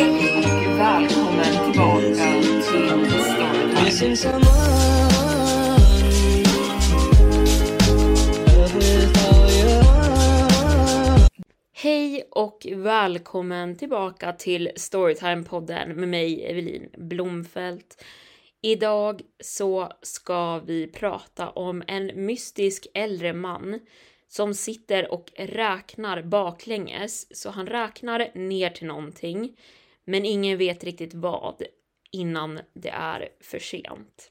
Hej och välkommen tillbaka till Storytime. Hej och välkommen tillbaka till Storytime-podden med mig Evelin Blomfelt. Idag så ska vi prata om en mystisk äldre man som sitter och räknar baklänges. Så han räknar ner till någonting, men ingen vet riktigt vad innan det är för sent.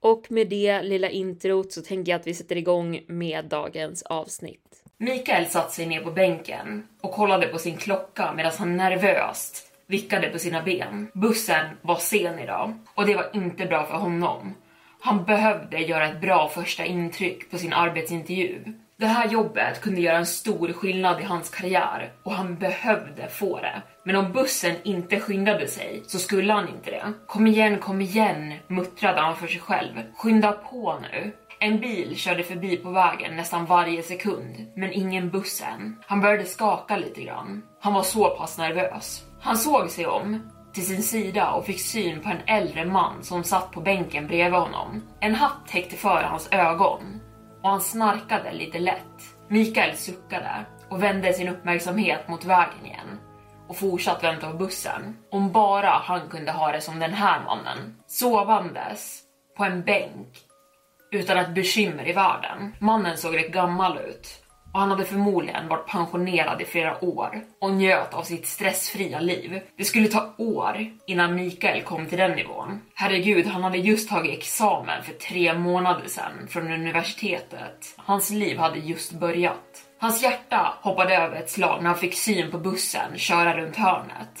Och med det lilla introt så tänker jag att vi sätter igång med dagens avsnitt. Mikael satte sig ner på bänken och kollade på sin klocka medan han nervöst vickade på sina ben. Bussen var sen idag och det var inte bra för honom. Han behövde göra ett bra första intryck på sin arbetsintervju. Det här jobbet kunde göra en stor skillnad i hans karriär och han behövde få det. Men om bussen inte skyndade sig så skulle han inte det. Kom igen, kom igen, muttrade han för sig själv. Skynda på nu. En bil körde förbi på vägen nästan varje sekund, men ingen buss än. Han började skaka lite grann. Han var så pass nervös. Han såg sig om till sin sida och fick syn på en äldre man som satt på bänken bredvid honom. En hatt täckte för hans ögon och han snarkade lite lätt. Mikael suckade och vände sin uppmärksamhet mot vägen igen och fortsatte vänta på bussen. Om bara han kunde ha det som den här mannen. Sovandes på en bänk utan ett bekymmer i världen. Mannen såg rätt gammal ut och han hade förmodligen varit pensionerad i flera år och njöt av sitt stressfria liv. Det skulle ta år innan Mikael kom till den nivån. Herregud, han hade just tagit examen för tre månader sedan från universitetet. Hans liv hade just börjat. Hans hjärta hoppade över ett slag när han fick syn på bussen köra runt hörnet.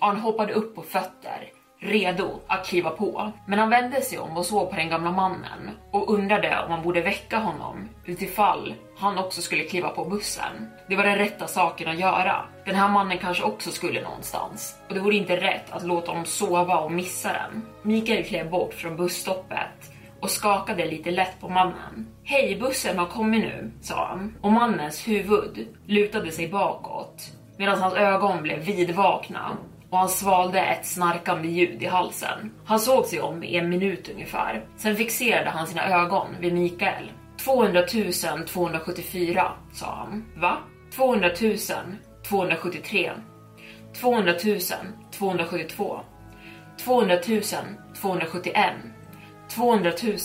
Och han hoppade upp på fötter redo att kliva på. Men han vände sig om och såg på den gamla mannen och undrade om man borde väcka honom utifall han också skulle kliva på bussen. Det var den rätta saken att göra. Den här mannen kanske också skulle någonstans och det vore inte rätt att låta honom sova och missa den. Mikael klev bort från busstoppet och skakade lite lätt på mannen. Hej, bussen har kommit nu, sa han. Och mannens huvud lutade sig bakåt medan hans ögon blev vidvakna och han svalde ett snarkande ljud i halsen. Han såg sig om i en minut ungefär. Sen fixerade han sina ögon vid Mikael. 200 274, sa han. Va? 200 273. 200 272. 200 271. 200 000.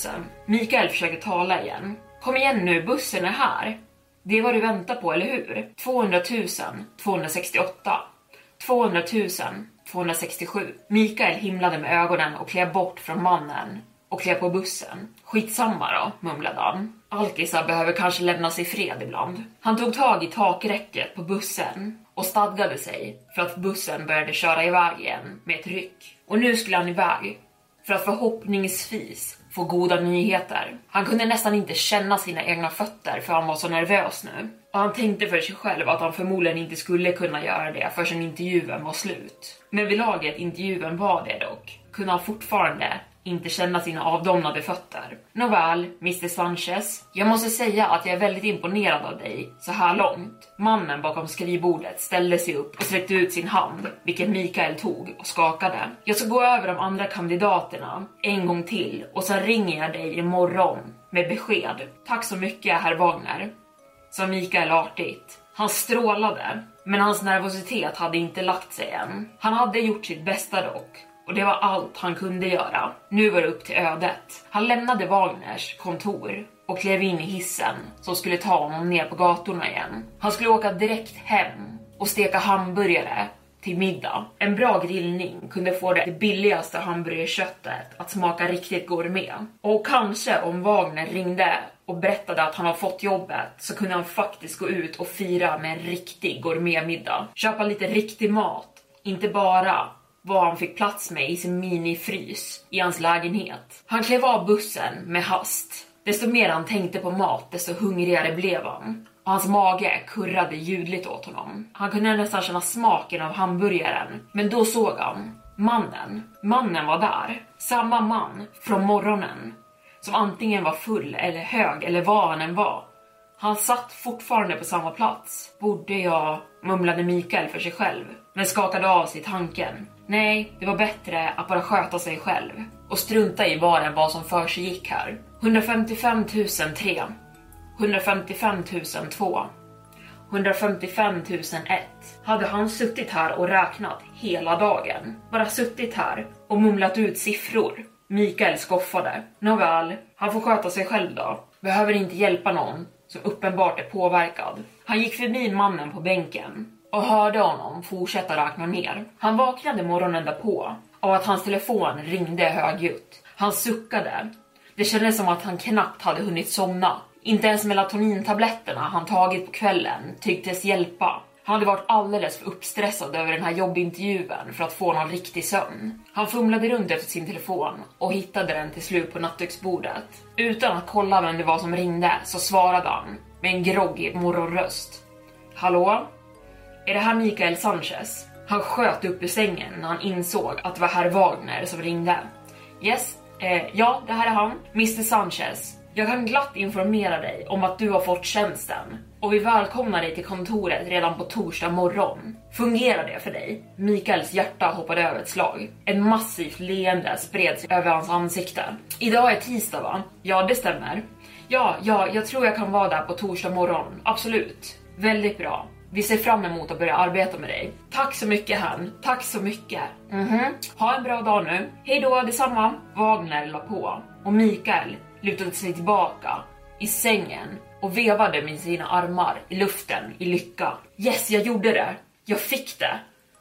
Mikael försöker tala igen. Kom igen nu, bussen är här. Det är vad du väntar på, eller hur? 200 268. 200 000 267. Mikael himlade med ögonen och klev bort från mannen och klev på bussen. Skitsamma då, mumlade han. Alkisar behöver kanske lämnas i fred ibland. Han tog tag i takräcket på bussen och stadgade sig för att bussen började köra iväg igen med ett ryck. Och nu skulle han iväg för att förhoppningsvis få goda nyheter. Han kunde nästan inte känna sina egna fötter för han var så nervös nu. Och han tänkte för sig själv att han förmodligen inte skulle kunna göra det förrän intervjun var slut. Men vid laget intervjun var det dock, kunde han fortfarande inte känna sina avdomnade fötter. Nåväl, Mr Sanchez. Jag måste säga att jag är väldigt imponerad av dig så här långt. Mannen bakom skrivbordet ställde sig upp och sträckte ut sin hand, vilket Mikael tog och skakade. Jag ska gå över de andra kandidaterna en gång till och sen ringer jag dig imorgon med besked. Tack så mycket, herr Wagner, sa Mikael artigt Han strålade, men hans nervositet hade inte lagt sig än. Han hade gjort sitt bästa dock och det var allt han kunde göra. Nu var det upp till ödet. Han lämnade Wagners kontor och klev in i hissen som skulle ta honom ner på gatorna igen. Han skulle åka direkt hem och steka hamburgare till middag. En bra grillning kunde få det billigaste hamburgerköttet att smaka riktigt gourmet. Och kanske om Wagner ringde och berättade att han har fått jobbet så kunde han faktiskt gå ut och fira med en riktig gourmetmiddag. Köpa lite riktig mat, inte bara vad han fick plats med i sin minifrys i hans lägenhet. Han klev av bussen med hast. Desto mer han tänkte på mat, desto hungrigare blev han. Och hans mage kurrade ljudligt åt honom. Han kunde nästan känna smaken av hamburgaren, men då såg han mannen. Mannen var där. Samma man från morgonen som antingen var full eller hög eller vad han än var. Han satt fortfarande på samma plats. Borde jag, mumlade Mikael för sig själv, men skakade av sig tanken. Nej, det var bättre att bara sköta sig själv och strunta i vad vad som för sig gick här. 155 003 155 002 155 001 hade han suttit här och räknat hela dagen. Bara suttit här och mumlat ut siffror. Mikael skoffade. Nåväl, han får sköta sig själv då. Behöver inte hjälpa någon som uppenbart är påverkad. Han gick förbi mannen på bänken och hörde honom fortsätta räkna ner. Han vaknade morgonen därpå av att hans telefon ringde högljutt. Han suckade. Det kändes som att han knappt hade hunnit somna. Inte ens melatonintabletterna han tagit på kvällen tycktes hjälpa. Han hade varit alldeles för uppstressad över den här jobbintervjun för att få någon riktig sömn. Han fumlade runt efter sin telefon och hittade den till slut på nattduksbordet. Utan att kolla vem det var som ringde så svarade han med en groggig morgonröst. Hallå? Är det här Mikael Sanchez? Han sköt upp ur sängen när han insåg att det var herr Wagner som ringde. Yes, eh, ja, det här är han. Mr Sanchez. Jag kan glatt informera dig om att du har fått tjänsten och vi välkomnar dig till kontoret redan på torsdag morgon. Fungerar det för dig? Mikaels hjärta hoppade över ett slag. Ett massivt leende spreds över hans ansikte. Idag är tisdag va? Ja, det stämmer. Ja, ja, jag tror jag kan vara där på torsdag morgon. Absolut. Väldigt bra. Vi ser fram emot att börja arbeta med dig. Tack så mycket Han. Tack så mycket. Mhm. Ha en bra dag nu. Hej då, detsamma. Wagner la på och Mikael lutade sig tillbaka i sängen och vevade med sina armar i luften i lycka. Yes, jag gjorde det! Jag fick det!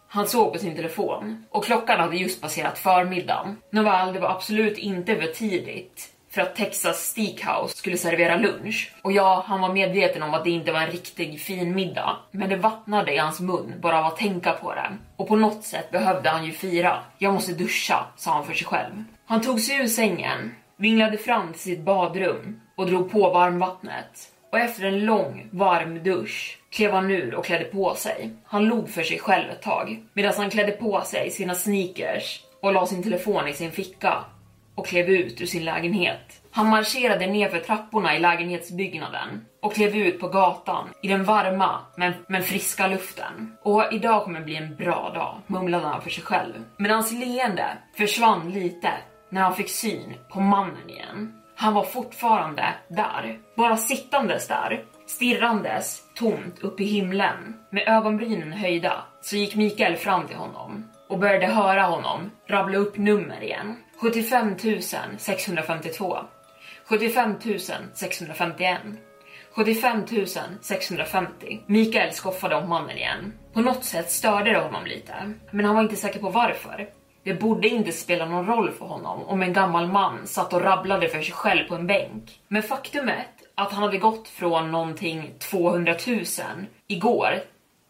Han såg på sin telefon och klockan hade just passerat förmiddagen. Nåväl, det var absolut inte för tidigt för att Texas Steakhouse skulle servera lunch. Och ja, han var medveten om att det inte var en riktig fin middag. Men det vattnade i hans mun bara av att tänka på det. Och på något sätt behövde han ju fira. Jag måste duscha, sa han för sig själv. Han tog sig ur sängen, vinglade fram till sitt badrum och drog på varmvattnet. Och efter en lång, varm dusch klev han ur och klädde på sig. Han log för sig själv ett tag medan han klädde på sig sina sneakers och la sin telefon i sin ficka och klev ut ur sin lägenhet. Han marscherade nerför trapporna i lägenhetsbyggnaden och klev ut på gatan i den varma men, men friska luften. Och idag kommer bli en bra dag, mumlade han för sig själv. Men hans leende försvann lite när han fick syn på mannen igen. Han var fortfarande där, bara sittandes där, stirrandes tomt upp i himlen. Med ögonbrynen höjda så gick Mikael fram till honom och började höra honom rabbla upp nummer igen. 75 652 75 651 75 650 Mikael skoffade om mannen igen. På något sätt störde det honom lite, men han var inte säker på varför. Det borde inte spela någon roll för honom om en gammal man satt och rabblade för sig själv på en bänk. Men faktumet att han hade gått från någonting 200 000 igår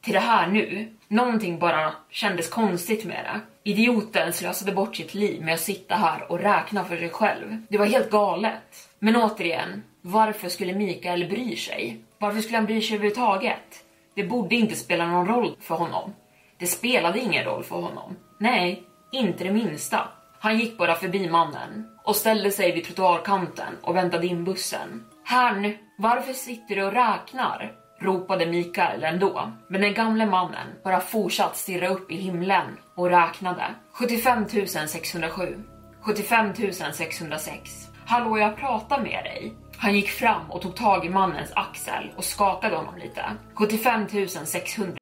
till det här nu. Någonting bara kändes konstigt med det. Idioten slösade bort sitt liv med att sitta här och räkna för sig själv. Det var helt galet. Men återigen, varför skulle Mikael bry sig? Varför skulle han bry sig överhuvudtaget? Det borde inte spela någon roll för honom. Det spelade ingen roll för honom. Nej, inte det minsta. Han gick bara förbi mannen och ställde sig vid trottoarkanten och väntade in bussen. Herrn, varför sitter du och räknar? Ropade Mikael ändå. Men den gamle mannen bara fortsatt stirra upp i himlen och räknade. 75 607. 75 606. Hallå, jag pratar med dig. Han gick fram och tog tag i mannens axel och skakade honom lite. 75 600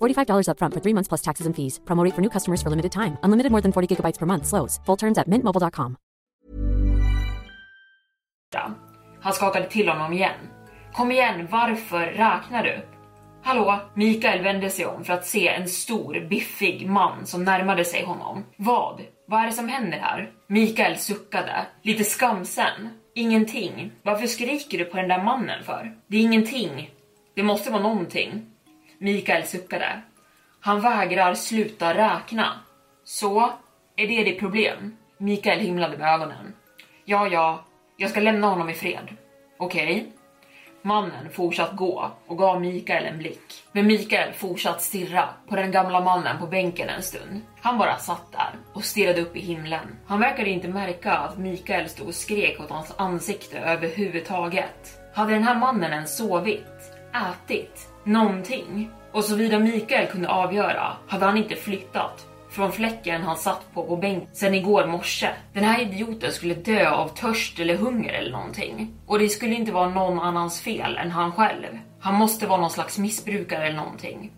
$45 upfront for three months plus taxes and fees. Promo rate for new customers for limited time. Unlimited more than 40 gigabytes per month. Slows. Full terms at mintmobile.com. Han skakade till honom igen. Kom igen, varför räknar du? Hallå? Mikael vände sig om för att se en stor, biffig man som närmade sig honom. Vad? Vad är det som händer här? Mikael suckade, lite skamsen. Ingenting. Varför skriker du på den där mannen för? Det är ingenting. Det måste vara någonting. Mikael suckade. Han vägrar sluta räkna. Så, är det ditt problem? Mikael himlade med ögonen. Ja, ja, jag ska lämna honom i fred. Okej. Mannen fortsatt gå och gav Mikael en blick. Men Mikael fortsatt stirra på den gamla mannen på bänken en stund. Han bara satt där och stirrade upp i himlen. Han verkade inte märka att Mikael stod och skrek åt hans ansikte överhuvudtaget. Hade den här mannen ens sovit? Ätit? Någonting? Och såvida Mikael kunde avgöra hade han inte flyttat från fläcken han satt på på bänken sen igår morse. Den här idioten skulle dö av törst eller hunger eller någonting. Och det skulle inte vara någon annans fel än han själv. Han måste vara någon slags missbrukare eller någonting.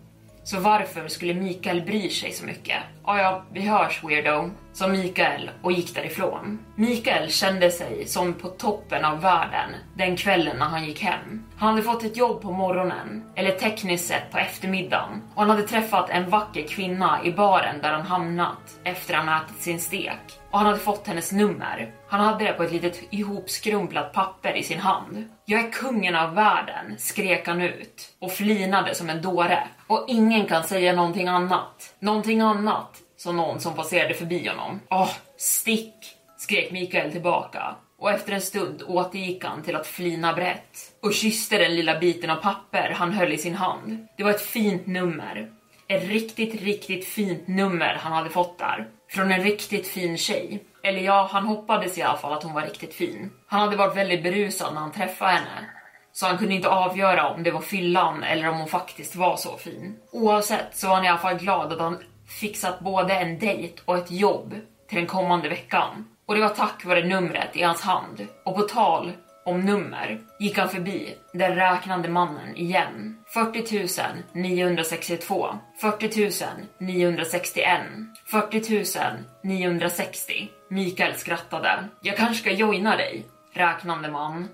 Så varför skulle Mikael bry sig så mycket? Ja, ja, vi hörs weirdo, sa Mikael och gick därifrån. Mikael kände sig som på toppen av världen den kvällen när han gick hem. Han hade fått ett jobb på morgonen, eller tekniskt sett på eftermiddagen, och han hade träffat en vacker kvinna i baren där han hamnat efter han ätit sin stek. Och han hade fått hennes nummer. Han hade det på ett litet ihopskrumplat papper i sin hand. Jag är kungen av världen, skrek han ut och flinade som en dåre. Och ingen kan säga någonting annat. Någonting annat, sa någon som passerade förbi honom. Åh, stick, skrek Mikael tillbaka. Och efter en stund återgick han till att flina brett och kysste den lilla biten av papper han höll i sin hand. Det var ett fint nummer. Ett riktigt, riktigt fint nummer han hade fått där. Från en riktigt fin tjej. Eller ja, han hoppades i alla fall att hon var riktigt fin. Han hade varit väldigt berusad när han träffade henne. Så han kunde inte avgöra om det var fyllan eller om hon faktiskt var så fin. Oavsett så var han i alla fall glad att han fixat både en dejt och ett jobb till den kommande veckan. Och det var tack vare numret i hans hand. Och på tal om nummer gick han förbi den räknande mannen igen. 40 962, 40 961, 40 960. Mikael skrattade. Jag kanske ska joina dig, räknande man.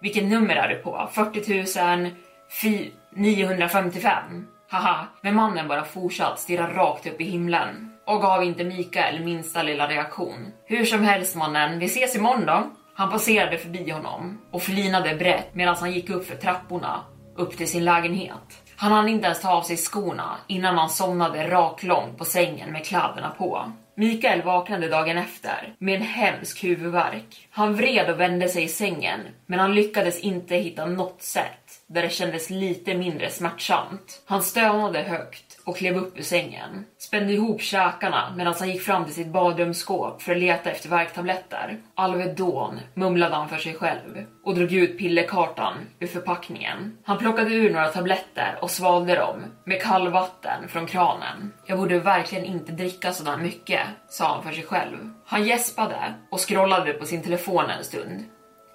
Vilket nummer är du på? 40 955? Haha, men mannen bara fortsatt stirra rakt upp i himlen och gav inte Mikael minsta lilla reaktion. Hur som helst mannen, vi ses imorgon då. Han passerade förbi honom och flinade brett medan han gick upp för trapporna upp till sin lägenhet. Han hann inte ens ta av sig skorna innan han somnade raklång på sängen med kläderna på. Mikael vaknade dagen efter med en hemsk huvudvärk. Han vred och vände sig i sängen, men han lyckades inte hitta något sätt där det kändes lite mindre smärtsamt. Han stönade högt och klev upp ur sängen. Spände ihop käkarna medan han gick fram till sitt badrumsskåp för att leta efter värktabletter. Alvedon, mumlade han för sig själv och drog ut pillerkartan ur förpackningen. Han plockade ur några tabletter och svalde dem med kallvatten från kranen. Jag borde verkligen inte dricka sådär mycket, sa han för sig själv. Han gäspade och scrollade på sin telefon en stund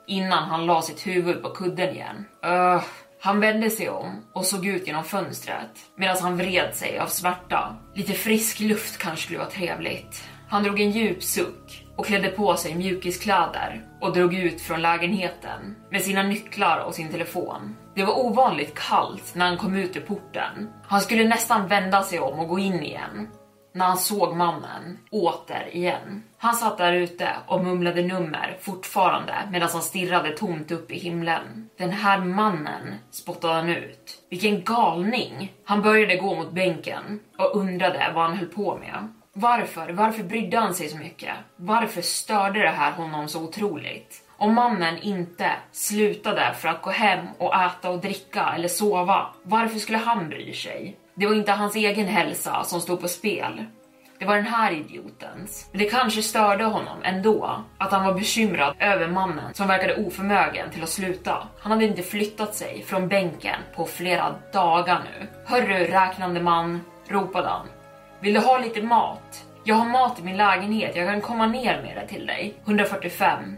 innan han la sitt huvud på kudden igen. Öh. Han vände sig om och såg ut genom fönstret medan han vred sig av smärta. Lite frisk luft kanske skulle vara trevligt. Han drog en djup suck och klädde på sig mjukiskläder och drog ut från lägenheten med sina nycklar och sin telefon. Det var ovanligt kallt när han kom ut ur porten. Han skulle nästan vända sig om och gå in igen när han såg mannen återigen. Han satt där ute och mumlade nummer fortfarande medan han stirrade tomt upp i himlen. Den här mannen spottade han ut. Vilken galning! Han började gå mot bänken och undrade vad han höll på med. Varför? Varför brydde han sig så mycket? Varför störde det här honom så otroligt? Om mannen inte slutade för att gå hem och äta och dricka eller sova, varför skulle han bry sig? Det var inte hans egen hälsa som stod på spel. Det var den här idiotens. Men det kanske störde honom ändå att han var bekymrad över mannen som verkade oförmögen till att sluta. Han hade inte flyttat sig från bänken på flera dagar nu. Hörru räknande man, ropade han. Vill du ha lite mat? Jag har mat i min lägenhet, jag kan komma ner med det till dig. 145.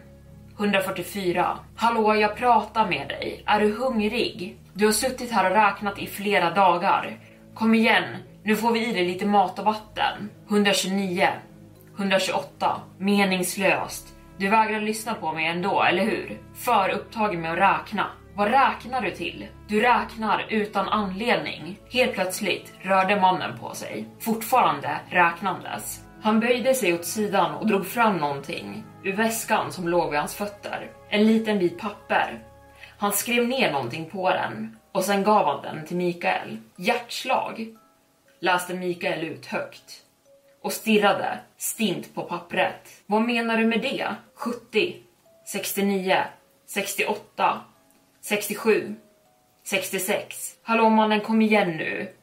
144. Hallå, jag pratar med dig. Är du hungrig? Du har suttit här och räknat i flera dagar. Kom igen, nu får vi i dig lite mat och vatten. 129. 128. Meningslöst. Du vägrar lyssna på mig ändå, eller hur? För upptagen med att räkna. Vad räknar du till? Du räknar utan anledning. Helt plötsligt rörde mannen på sig, fortfarande räknandes. Han böjde sig åt sidan och drog fram någonting ur väskan som låg vid hans fötter. En liten bit papper. Han skrev ner någonting på den och sen gav han den till Mikael. Hjärtslag, läste Mikael ut högt och stirrade stint på pappret. Vad menar du med det? 70, 69, 68, 67, 66. Hallå mannen, kom igen nu.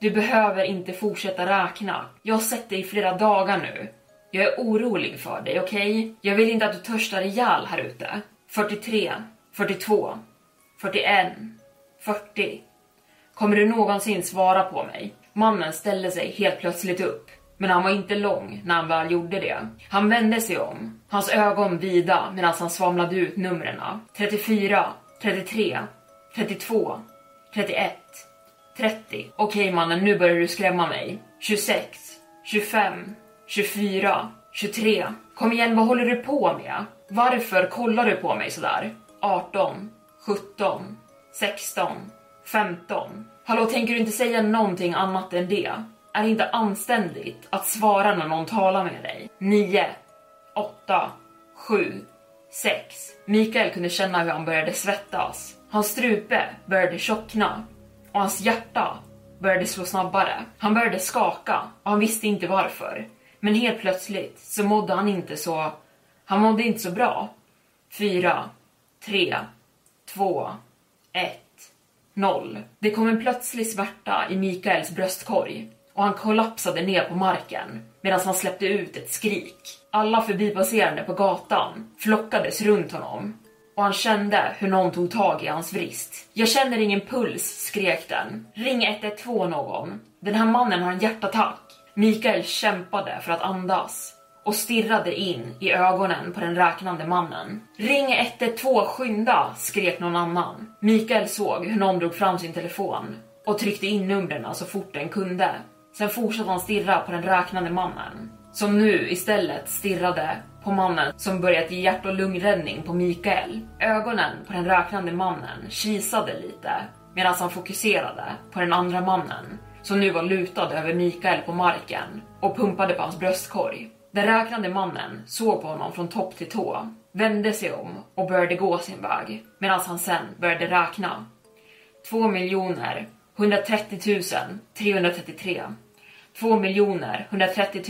Du behöver inte fortsätta räkna. Jag har sett dig i flera dagar nu. Jag är orolig för dig, okej? Okay? Jag vill inte att du törstar ihjäl här ute. 43, 42, 41, 40. Kommer du någonsin svara på mig? Mannen ställde sig helt plötsligt upp. Men han var inte lång när han väl gjorde det. Han vände sig om, hans ögon vida medan han svamlade ut numren. 34, 33, 32, 31, 30. Okej mannen, nu börjar du skrämma mig. 26, 25, 24, 23. Kom igen, vad håller du på med? Varför kollar du på mig sådär? 18, 17, 16, 15. Hallå, tänker du inte säga någonting annat än det? Är det inte anständigt att svara när någon talar med dig? 9, 8, 7, 6. Mikael kunde känna hur han började svettas. Hans strupe började tjockna och hans hjärta började slå snabbare. Han började skaka och han visste inte varför. Men helt plötsligt så mådde han inte så... Han mådde inte så bra. 4, 3, 2, 1. Noll. Det kom en plötslig svärta i Mikaels bröstkorg och han kollapsade ner på marken medan han släppte ut ett skrik. Alla förbipasserande på gatan flockades runt honom och han kände hur någon tog tag i hans vrist. Jag känner ingen puls, skrek den. Ring 112 någon. Den här mannen har en hjärtattack. Mikael kämpade för att andas och stirrade in i ögonen på den räknande mannen. Ring 112, skynda! skrek någon annan. Mikael såg hur någon drog fram sin telefon och tryckte in numren så fort den kunde. Sen fortsatte han stirra på den räknande mannen, som nu istället stirrade på mannen som börjat ge hjärt och lungräddning på Mikael. Ögonen på den räknande mannen kisade lite medan han fokuserade på den andra mannen som nu var lutad över Mikael på marken och pumpade på hans bröstkorg. Den räknande mannen såg på honom från topp till tå, vände sig om och började gå sin väg medan han sen började räkna. 2 miljoner 130 333 2 miljoner 130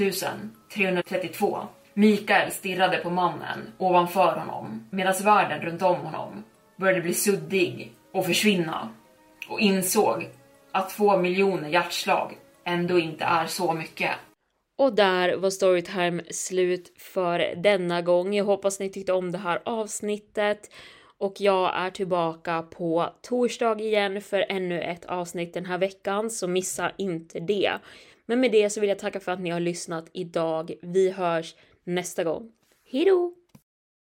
332 Mikael stirrade på mannen ovanför honom medan världen runt om honom började bli suddig och försvinna och insåg att två miljoner hjärtslag ändå inte är så mycket. Och där var Storytime slut för denna gång. Jag hoppas ni tyckte om det här avsnittet och jag är tillbaka på torsdag igen för ännu ett avsnitt den här veckan, så missa inte det. Men med det så vill jag tacka för att ni har lyssnat idag. Vi hörs nästa gång. Hejdå!